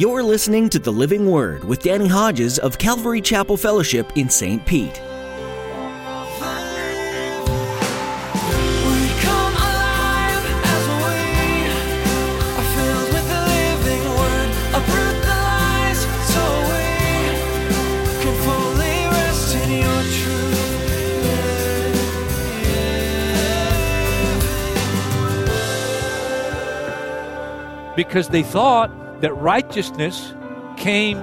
You're listening to The Living Word with Danny Hodges of Calvary Chapel Fellowship in St. Pete. We come alive as we are filled with the living word. Uproot the lies so we can fully rest in your truth. because they thought that righteousness came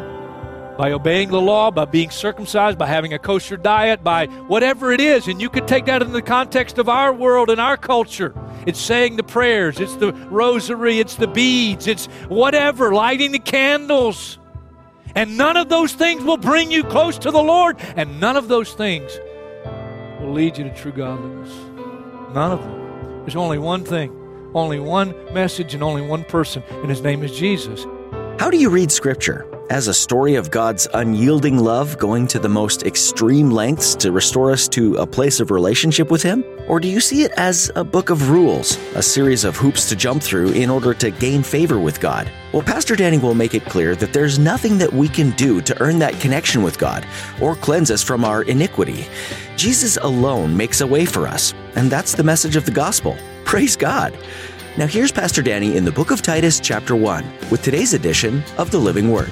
by obeying the law, by being circumcised, by having a kosher diet, by whatever it is. And you could take that in the context of our world and our culture. It's saying the prayers, it's the rosary, it's the beads, it's whatever, lighting the candles. And none of those things will bring you close to the Lord, and none of those things will lead you to true godliness. None of them. There's only one thing, only one message, and only one person, and his name is Jesus. How do you read Scripture? As a story of God's unyielding love going to the most extreme lengths to restore us to a place of relationship with Him? Or do you see it as a book of rules, a series of hoops to jump through in order to gain favor with God? Well, Pastor Danny will make it clear that there's nothing that we can do to earn that connection with God or cleanse us from our iniquity. Jesus alone makes a way for us, and that's the message of the gospel. Praise God! Now, here's Pastor Danny in the book of Titus, chapter 1, with today's edition of the Living Word.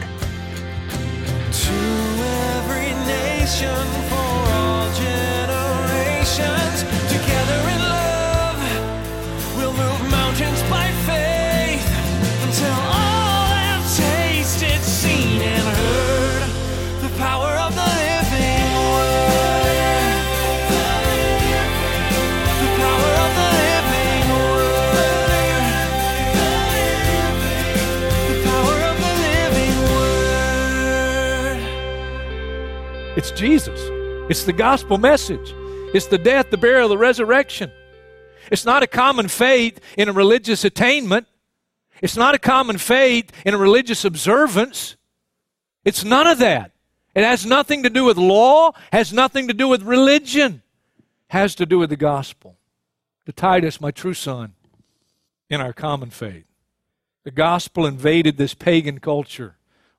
Jesus. It's the gospel message. It's the death, the burial, the resurrection. It's not a common faith in a religious attainment. It's not a common faith in a religious observance. It's none of that. It has nothing to do with law, has nothing to do with religion. Has to do with the gospel. To Titus, my true son, in our common faith. The gospel invaded this pagan culture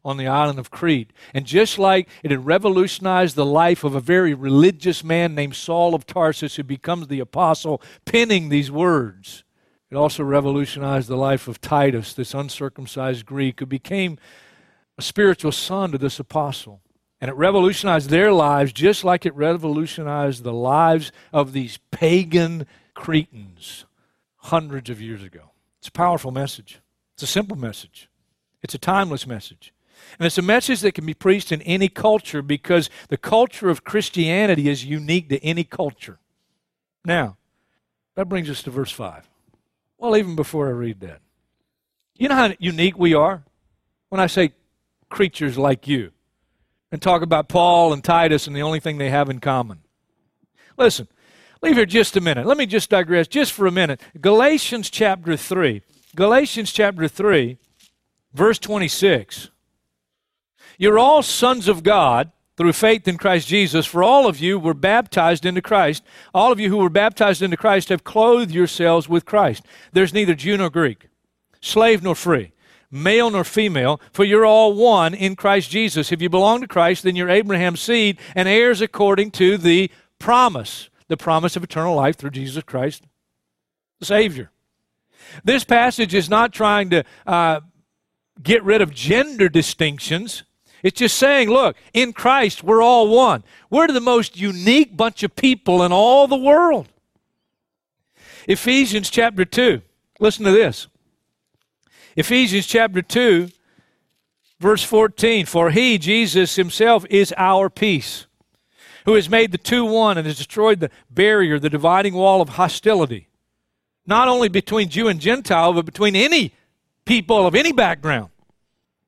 on the island of Crete. And just like it had revolutionized the life of a very religious man named Saul of Tarsus, who becomes the apostle, penning these words, it also revolutionized the life of Titus, this uncircumcised Greek, who became a spiritual son to this apostle. And it revolutionized their lives just like it revolutionized the lives of these pagan Cretans hundreds of years ago. It's a powerful message. It's a simple message. It's a timeless message. And it's a message that can be preached in any culture because the culture of Christianity is unique to any culture. Now, that brings us to verse 5. Well, even before I read that, you know how unique we are when I say Cretans like you and talk about Paul and Titus and the only thing they have in common. Listen, leave here just a minute. Let me just digress just for a minute. Galatians chapter 3. Galatians chapter 3, verse 26. You're all sons of God through faith in Christ Jesus, for all of you were baptized into Christ. All of you who were baptized into Christ have clothed yourselves with Christ. There's neither Jew nor Greek, slave nor free, male nor female, for you're all one in Christ Jesus. If you belong to Christ, then you're Abraham's seed and heirs according to the promise, the promise of eternal life through Jesus Christ, the Savior. This passage is not trying to uh, get rid of gender distinctions. It's just saying, look, in Christ, we're all one. We're the most unique bunch of people in all the world. Ephesians chapter 2. Listen to this. Ephesians chapter 2, verse 14. For he, Jesus himself, is our peace, who has made the two one and has destroyed the barrier, the dividing wall of hostility, not only between Jew and Gentile, but between any people of any background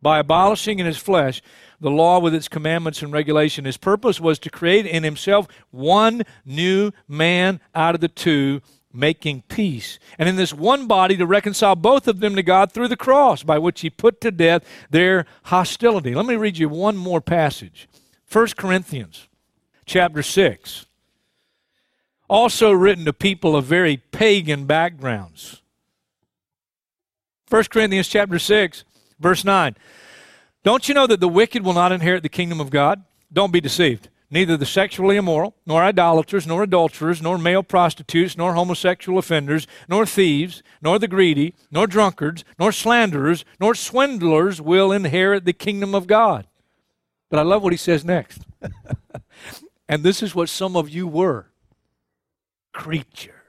by abolishing in his flesh the law with its commandments and regulation. His purpose was to create in himself one new man out of the two, making peace. And in this one body to reconcile both of them to God through the cross, by which he put to death their hostility. Let me read you one more passage 1 Corinthians chapter 6. Also written to people of very pagan backgrounds. 1 Corinthians chapter 6, verse 9. Don't you know that the wicked will not inherit the kingdom of God? Don't be deceived. Neither the sexually immoral, nor idolaters, nor adulterers, nor male prostitutes, nor homosexual offenders, nor thieves, nor the greedy, nor drunkards, nor slanderers, nor swindlers will inherit the kingdom of God. But I love what he says next. and this is what some of you were creature.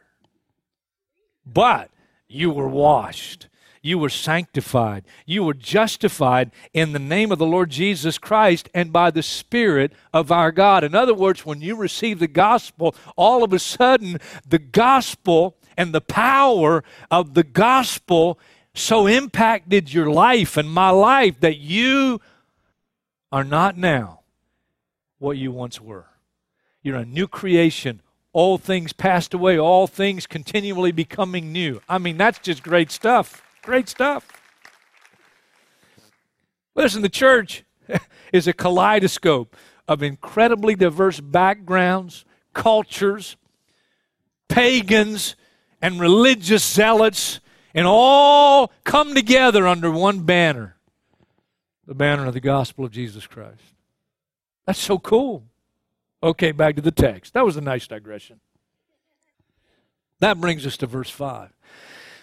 But you were washed. You were sanctified. You were justified in the name of the Lord Jesus Christ and by the Spirit of our God. In other words, when you receive the gospel, all of a sudden, the gospel and the power of the gospel so impacted your life and my life that you are not now what you once were. You're a new creation. All things passed away, all things continually becoming new. I mean, that's just great stuff. Great stuff. Listen, the church is a kaleidoscope of incredibly diverse backgrounds, cultures, pagans, and religious zealots, and all come together under one banner the banner of the gospel of Jesus Christ. That's so cool. Okay, back to the text. That was a nice digression. That brings us to verse 5.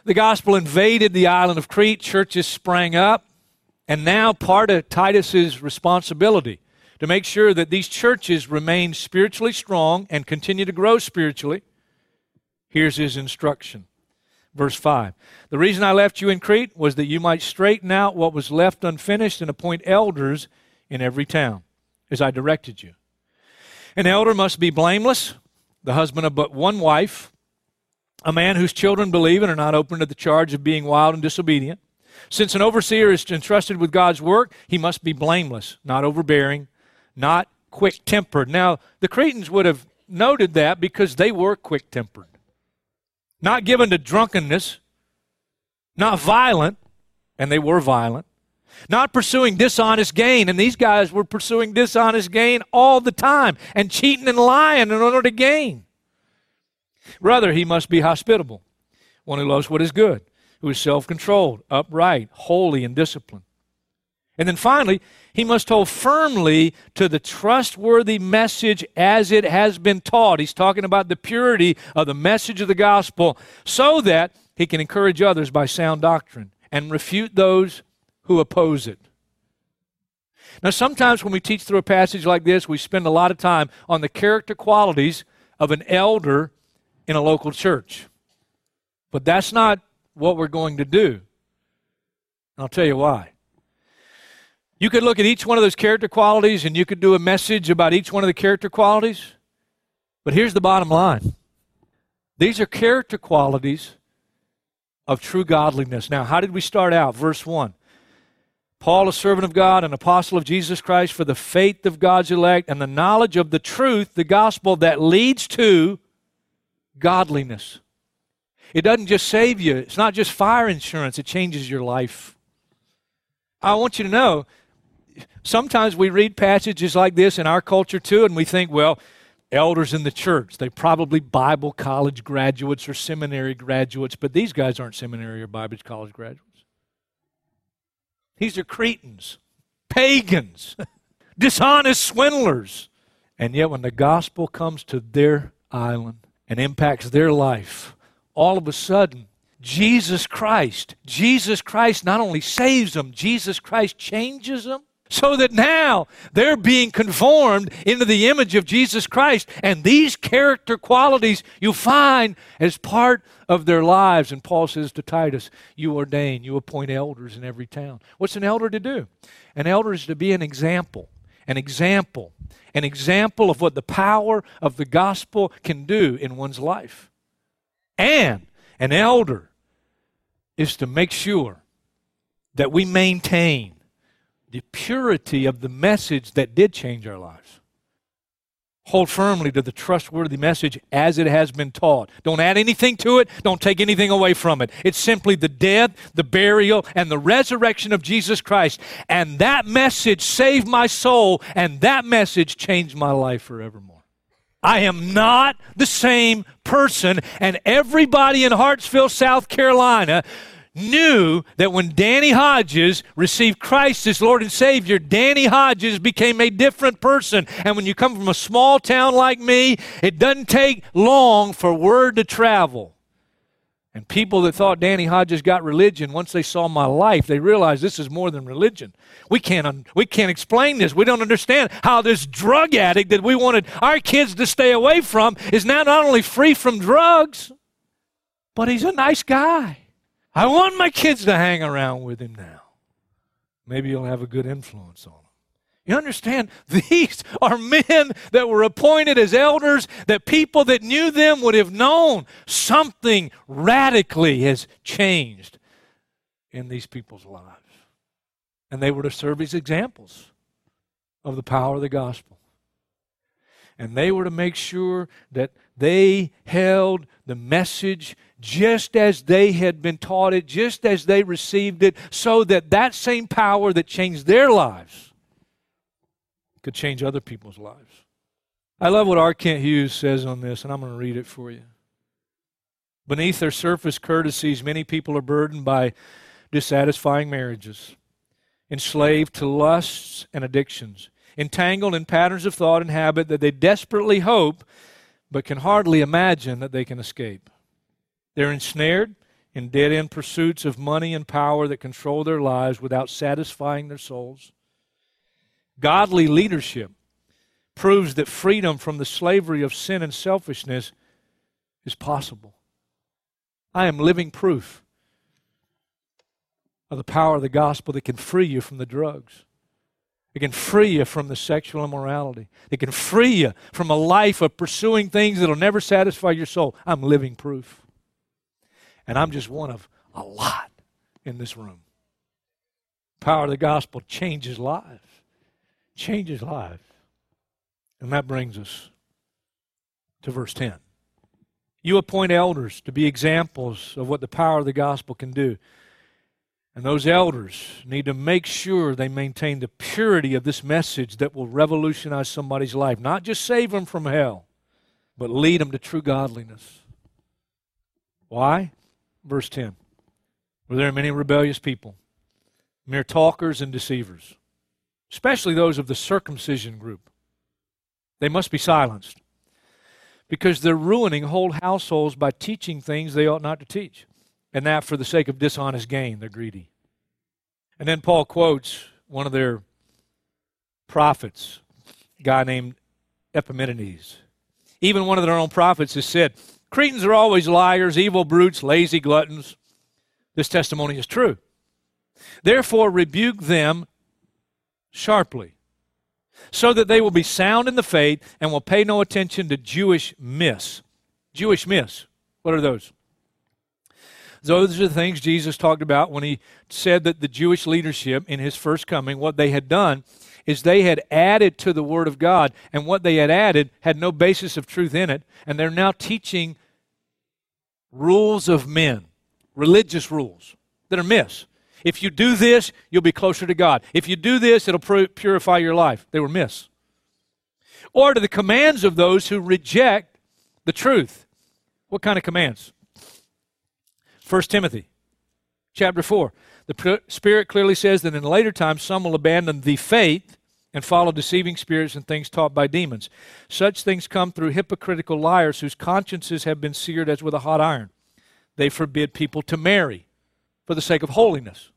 The gospel invaded the island of Crete, churches sprang up, and now part of Titus's responsibility to make sure that these churches remain spiritually strong and continue to grow spiritually. Here's his instruction. Verse 5 The reason I left you in Crete was that you might straighten out what was left unfinished and appoint elders in every town, as I directed you. An elder must be blameless, the husband of but one wife, a man whose children believe and are not open to the charge of being wild and disobedient. Since an overseer is entrusted with God's work, he must be blameless, not overbearing, not quick tempered. Now, the Cretans would have noted that because they were quick tempered, not given to drunkenness, not violent, and they were violent, not pursuing dishonest gain. And these guys were pursuing dishonest gain all the time and cheating and lying in order to gain. Rather, he must be hospitable, one who loves what is good, who is self controlled, upright, holy, and disciplined. And then finally, he must hold firmly to the trustworthy message as it has been taught. He's talking about the purity of the message of the gospel so that he can encourage others by sound doctrine and refute those who oppose it. Now, sometimes when we teach through a passage like this, we spend a lot of time on the character qualities of an elder in a local church. But that's not what we're going to do. And I'll tell you why. You could look at each one of those character qualities and you could do a message about each one of the character qualities. But here's the bottom line these are character qualities of true godliness. Now, how did we start out? Verse 1. Paul, a servant of God, an apostle of Jesus Christ, for the faith of God's elect and the knowledge of the truth, the gospel that leads to godliness. It doesn't just save you, it's not just fire insurance, it changes your life. I want you to know sometimes we read passages like this in our culture too, and we think, well, elders in the church, they probably Bible college graduates or seminary graduates, but these guys aren't seminary or Bible college graduates. These are Cretans, pagans, dishonest swindlers. And yet, when the gospel comes to their island, and impacts their life, all of a sudden, Jesus Christ, Jesus Christ not only saves them, Jesus Christ changes them so that now they're being conformed into the image of Jesus Christ. And these character qualities you find as part of their lives. And Paul says to Titus, You ordain, you appoint elders in every town. What's an elder to do? An elder is to be an example, an example an example of what the power of the gospel can do in one's life. And an elder is to make sure that we maintain the purity of the message that did change our lives. Hold firmly to the trustworthy message as it has been taught. Don't add anything to it, don't take anything away from it. It's simply the death, the burial, and the resurrection of Jesus Christ. And that message saved my soul, and that message changed my life forevermore. I am not the same person, and everybody in Hartsville, South Carolina knew that when Danny Hodges received Christ as Lord and Savior, Danny Hodges became a different person. And when you come from a small town like me, it doesn't take long for word to travel. And people that thought Danny Hodges got religion, once they saw my life, they realized this is more than religion. We can't, un- we can't explain this. We don't understand how this drug addict that we wanted our kids to stay away from is now not only free from drugs, but he's a nice guy. I want my kids to hang around with him now. Maybe he'll have a good influence on them. You understand? These are men that were appointed as elders that people that knew them would have known something radically has changed in these people's lives. And they were to serve as examples of the power of the gospel. And they were to make sure that they held the message just as they had been taught it, just as they received it, so that that same power that changed their lives could change other people's lives. I love what R. Kent Hughes says on this, and I'm going to read it for you. Beneath their surface courtesies, many people are burdened by dissatisfying marriages, enslaved to lusts and addictions, entangled in patterns of thought and habit that they desperately hope but can hardly imagine that they can escape. They're ensnared in dead end pursuits of money and power that control their lives without satisfying their souls. Godly leadership proves that freedom from the slavery of sin and selfishness is possible. I am living proof of the power of the gospel that can free you from the drugs. It can free you from the sexual immorality. It can free you from a life of pursuing things that'll never satisfy your soul. I'm living proof. And I'm just one of a lot in this room. Power of the gospel changes lives. Changes lives. And that brings us to verse 10. You appoint elders to be examples of what the power of the gospel can do. And those elders need to make sure they maintain the purity of this message that will revolutionize somebody's life. Not just save them from hell, but lead them to true godliness. Why? Verse 10. Were there many rebellious people, mere talkers and deceivers, especially those of the circumcision group. They must be silenced because they're ruining whole households by teaching things they ought not to teach and that for the sake of dishonest gain. They're greedy. And then Paul quotes one of their prophets, a guy named Epimenides. Even one of their own prophets has said, Cretans are always liars, evil brutes, lazy gluttons. This testimony is true. Therefore, rebuke them sharply, so that they will be sound in the faith and will pay no attention to Jewish myths. Jewish myths. What are those? Those are the things Jesus talked about when he said that the Jewish leadership in his first coming, what they had done is they had added to the Word of God, and what they had added had no basis of truth in it, and they're now teaching rules of men, religious rules that are myths. If you do this, you'll be closer to God. If you do this, it'll purify your life. They were myths. Or to the commands of those who reject the truth. What kind of commands? 1 Timothy chapter 4. The Spirit clearly says that in later times some will abandon the faith and follow deceiving spirits and things taught by demons. Such things come through hypocritical liars whose consciences have been seared as with a hot iron. They forbid people to marry for the sake of holiness.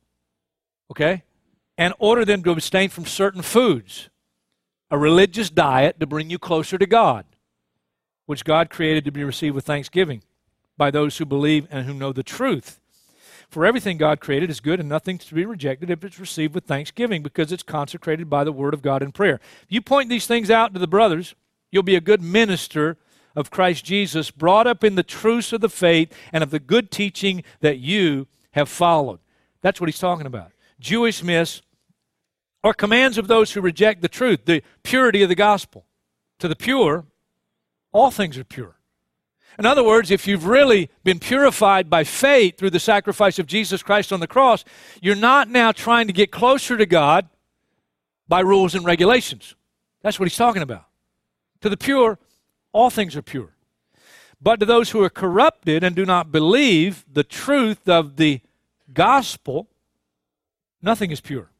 Okay? And order them to abstain from certain foods, a religious diet to bring you closer to God, which God created to be received with thanksgiving by those who believe and who know the truth. For everything God created is good and nothing to be rejected if it's received with thanksgiving because it's consecrated by the word of God in prayer. If you point these things out to the brothers, you'll be a good minister of Christ Jesus, brought up in the truths of the faith and of the good teaching that you have followed. That's what he's talking about. Jewish myths are commands of those who reject the truth, the purity of the gospel. To the pure, all things are pure. In other words, if you've really been purified by faith through the sacrifice of Jesus Christ on the cross, you're not now trying to get closer to God by rules and regulations. That's what he's talking about. To the pure, all things are pure. But to those who are corrupted and do not believe the truth of the gospel, nothing is pure.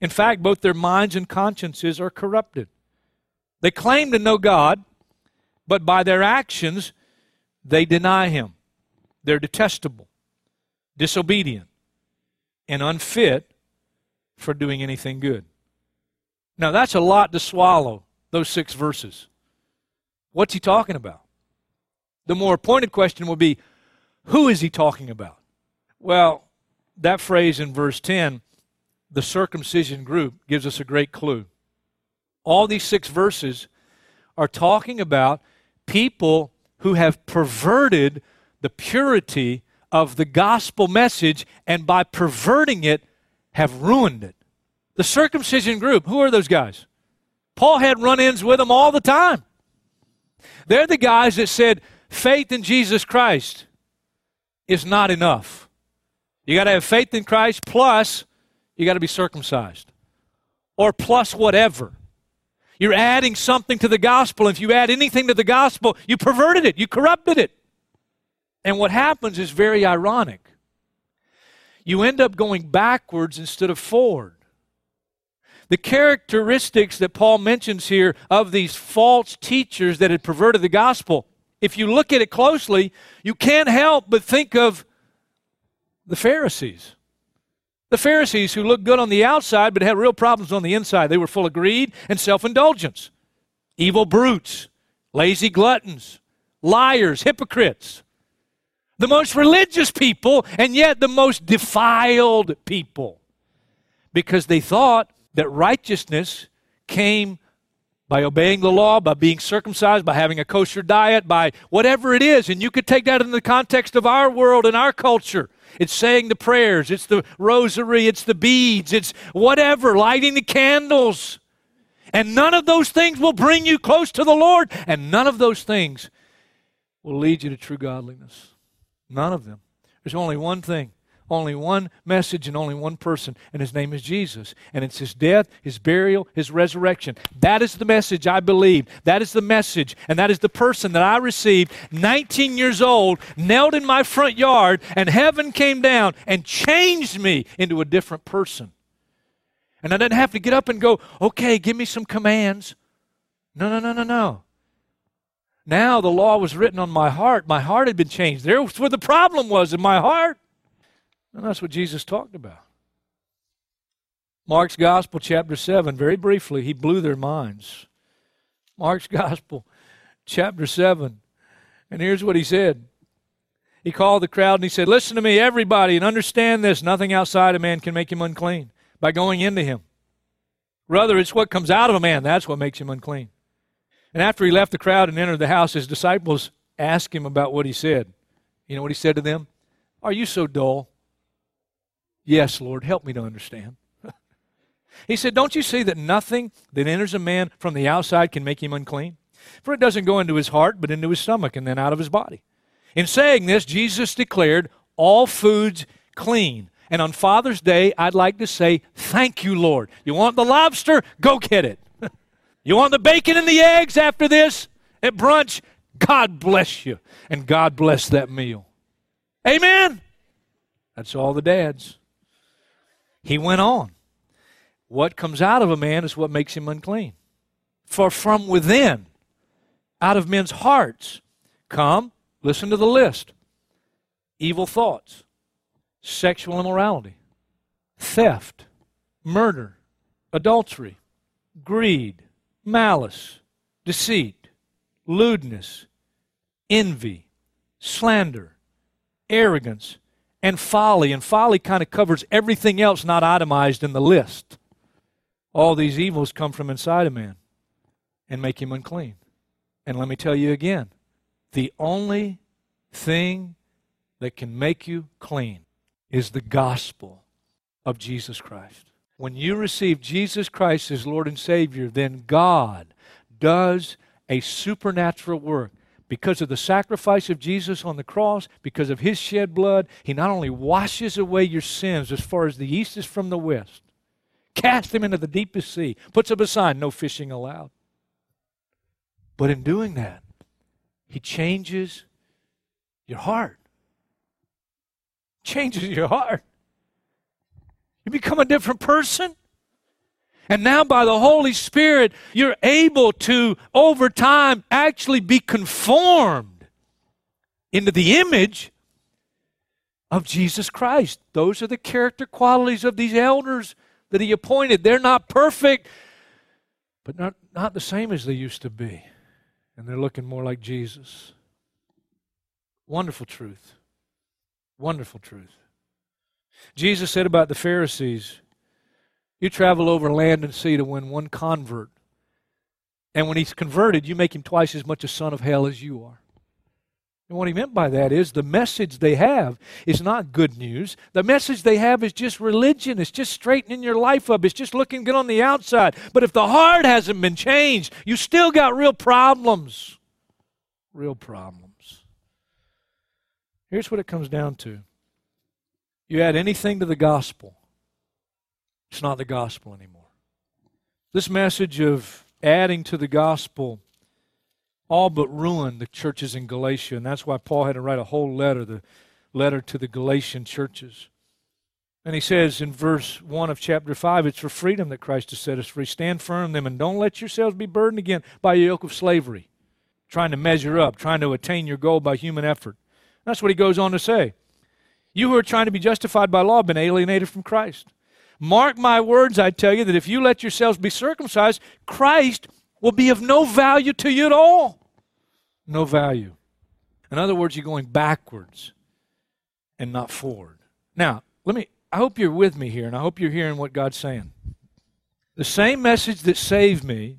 In fact, both their minds and consciences are corrupted. They claim to know God, but by their actions, they deny Him. They're detestable, disobedient, and unfit for doing anything good. Now, that's a lot to swallow, those six verses. What's he talking about? The more pointed question will be who is he talking about? Well, that phrase in verse 10, the circumcision group, gives us a great clue. All these six verses are talking about people who have perverted the purity of the gospel message and by perverting it have ruined it. The circumcision group, who are those guys? Paul had run ins with them all the time. They're the guys that said faith in Jesus Christ is not enough. You got to have faith in Christ, plus you got to be circumcised, or plus whatever. You're adding something to the gospel. If you add anything to the gospel, you perverted it, you corrupted it. And what happens is very ironic. You end up going backwards instead of forward. The characteristics that Paul mentions here of these false teachers that had perverted the gospel, if you look at it closely, you can't help but think of the Pharisees. The Pharisees who looked good on the outside but had real problems on the inside. They were full of greed and self indulgence, evil brutes, lazy gluttons, liars, hypocrites. The most religious people, and yet the most defiled people. Because they thought that righteousness came by obeying the law, by being circumcised, by having a kosher diet, by whatever it is. And you could take that in the context of our world and our culture. It's saying the prayers, it's the rosary, it's the beads, it's whatever, lighting the candles. And none of those things will bring you close to the Lord, and none of those things will lead you to true godliness. None of them. There's only one thing only one message and only one person, and his name is Jesus. And it's his death, his burial, his resurrection. That is the message I believe. That is the message, and that is the person that I received, 19 years old, knelt in my front yard, and heaven came down and changed me into a different person. And I didn't have to get up and go, okay, give me some commands. No, no, no, no, no. Now the law was written on my heart. My heart had been changed. There's where the problem was in my heart. And that's what Jesus talked about. Mark's Gospel, chapter 7, very briefly, he blew their minds. Mark's Gospel, chapter 7. And here's what he said. He called the crowd and he said, Listen to me, everybody, and understand this. Nothing outside a man can make him unclean by going into him. Rather, it's what comes out of a man that's what makes him unclean. And after he left the crowd and entered the house, his disciples asked him about what he said. You know what he said to them? Are you so dull? Yes, Lord, help me to understand. he said, Don't you see that nothing that enters a man from the outside can make him unclean? For it doesn't go into his heart, but into his stomach and then out of his body. In saying this, Jesus declared all foods clean. And on Father's Day, I'd like to say, Thank you, Lord. You want the lobster? Go get it. you want the bacon and the eggs after this at brunch? God bless you. And God bless that meal. Amen. That's all the dads. He went on. What comes out of a man is what makes him unclean. For from within, out of men's hearts, come, listen to the list evil thoughts, sexual immorality, theft, murder, adultery, greed, malice, deceit, lewdness, envy, slander, arrogance, and folly. And folly kind of covers everything else not itemized in the list. All these evils come from inside a man and make him unclean. And let me tell you again the only thing that can make you clean is the gospel of Jesus Christ. When you receive Jesus Christ as Lord and Savior, then God does a supernatural work because of the sacrifice of Jesus on the cross, because of his shed blood, he not only washes away your sins as far as the east is from the west, casts them into the deepest sea, puts up a sign, no fishing allowed. But in doing that, he changes your heart. changes your heart. You become a different person. And now, by the Holy Spirit, you're able to, over time, actually be conformed into the image of Jesus Christ. Those are the character qualities of these elders that He appointed. They're not perfect, but not, not the same as they used to be. And they're looking more like Jesus. Wonderful truth. Wonderful truth. Jesus said about the Pharisees, You travel over land and sea to win one convert. And when he's converted, you make him twice as much a son of hell as you are. And what he meant by that is the message they have is not good news. The message they have is just religion. It's just straightening your life up. It's just looking good on the outside. But if the heart hasn't been changed, you still got real problems. Real problems. Here's what it comes down to you add anything to the gospel, it's not the gospel anymore. This message of adding to the gospel all but ruined the churches in Galatia, and that's why Paul had to write a whole letter, the letter to the Galatian churches. And he says in verse 1 of chapter 5, it's for freedom that Christ has set us free. Stand firm then, and don't let yourselves be burdened again by a yoke of slavery, trying to measure up, trying to attain your goal by human effort. That's what he goes on to say. You who are trying to be justified by law have been alienated from Christ. Mark my words, I tell you, that if you let yourselves be circumcised, Christ will be of no value to you at all. No value. In other words, you're going backwards and not forward. Now, let me, I hope you're with me here, and I hope you're hearing what God's saying. The same message that saved me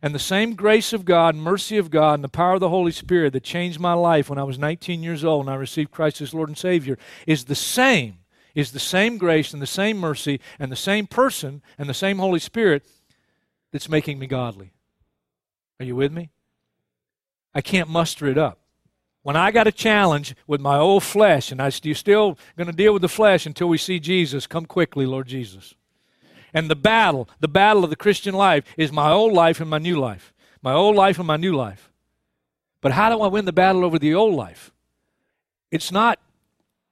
and the same grace of God, mercy of God, and the power of the Holy Spirit that changed my life when I was 19 years old and I received Christ as Lord and Savior is the same, is the same grace and the same mercy and the same person and the same Holy Spirit that's making me godly. Are you with me? I can't muster it up. When I got a challenge with my old flesh, and I, still going to deal with the flesh until we see Jesus, come quickly, Lord Jesus. And the battle, the battle of the Christian life, is my old life and my new life. My old life and my new life. But how do I win the battle over the old life? It's not,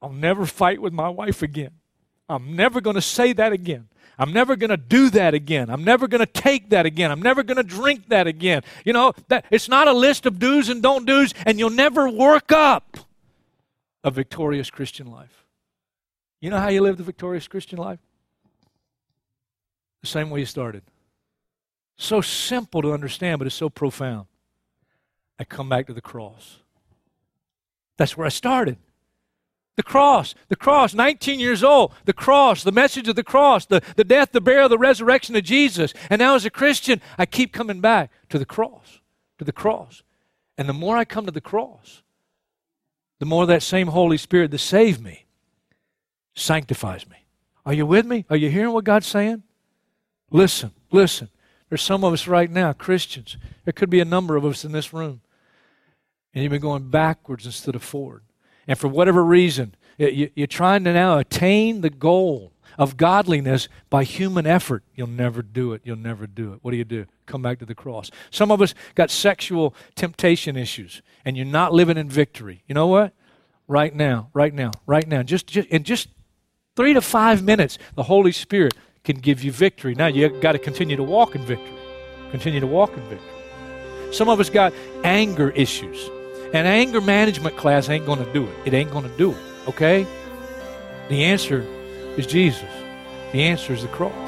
I'll never fight with my wife again. I'm never going to say that again. I'm never going to do that again. I'm never going to take that again. I'm never going to drink that again. You know, that it's not a list of do's and don't do's and you'll never work up a victorious Christian life. You know how you live the victorious Christian life? the same way you started. So simple to understand, but it's so profound. I come back to the cross. That's where I started. The cross, the cross, 19 years old, the cross, the message of the cross, the, the death, the burial, the resurrection of Jesus. And now as a Christian, I keep coming back to the cross, to the cross. And the more I come to the cross, the more that same Holy Spirit that saved me sanctifies me. Are you with me? Are you hearing what God's saying? Listen, listen. There's some of us right now, Christians. There could be a number of us in this room. And you've been going backwards instead of forward. And for whatever reason, you're trying to now attain the goal of godliness by human effort. You'll never do it. You'll never do it. What do you do? Come back to the cross. Some of us got sexual temptation issues, and you're not living in victory. You know what? Right now, right now, right now, just, just in just three to five minutes, the Holy Spirit can give you victory. Now you got to continue to walk in victory. Continue to walk in victory. Some of us got anger issues. And anger management class ain't going to do it. It ain't going to do it. Okay? The answer is Jesus. The answer is the cross.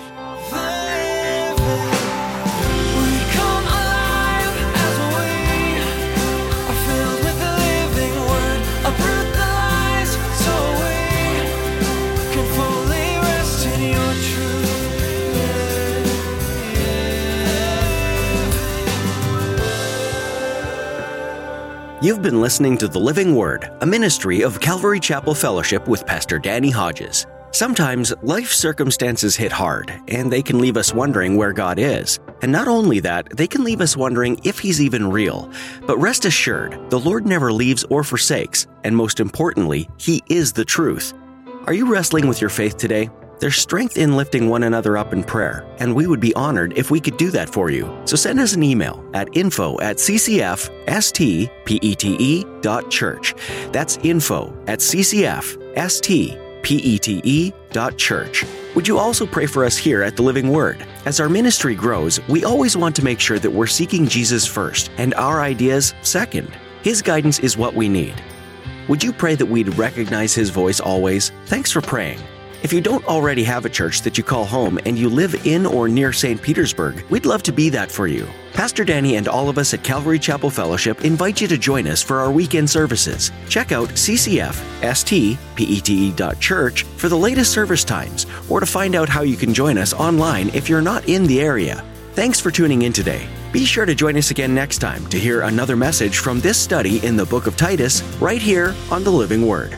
You've been listening to The Living Word, a ministry of Calvary Chapel Fellowship with Pastor Danny Hodges. Sometimes life circumstances hit hard, and they can leave us wondering where God is. And not only that, they can leave us wondering if He's even real. But rest assured, the Lord never leaves or forsakes, and most importantly, He is the truth. Are you wrestling with your faith today? There's strength in lifting one another up in prayer, and we would be honored if we could do that for you. So send us an email at info at ccfstpete dot church. That's info at ccf stpete.church. Would you also pray for us here at the Living Word? As our ministry grows, we always want to make sure that we're seeking Jesus first and our ideas second. His guidance is what we need. Would you pray that we'd recognize His voice always? Thanks for praying. If you don't already have a church that you call home and you live in or near St. Petersburg, we'd love to be that for you. Pastor Danny and all of us at Calvary Chapel Fellowship invite you to join us for our weekend services. Check out ccfstpete.church for the latest service times or to find out how you can join us online if you're not in the area. Thanks for tuning in today. Be sure to join us again next time to hear another message from this study in the book of Titus right here on the Living Word.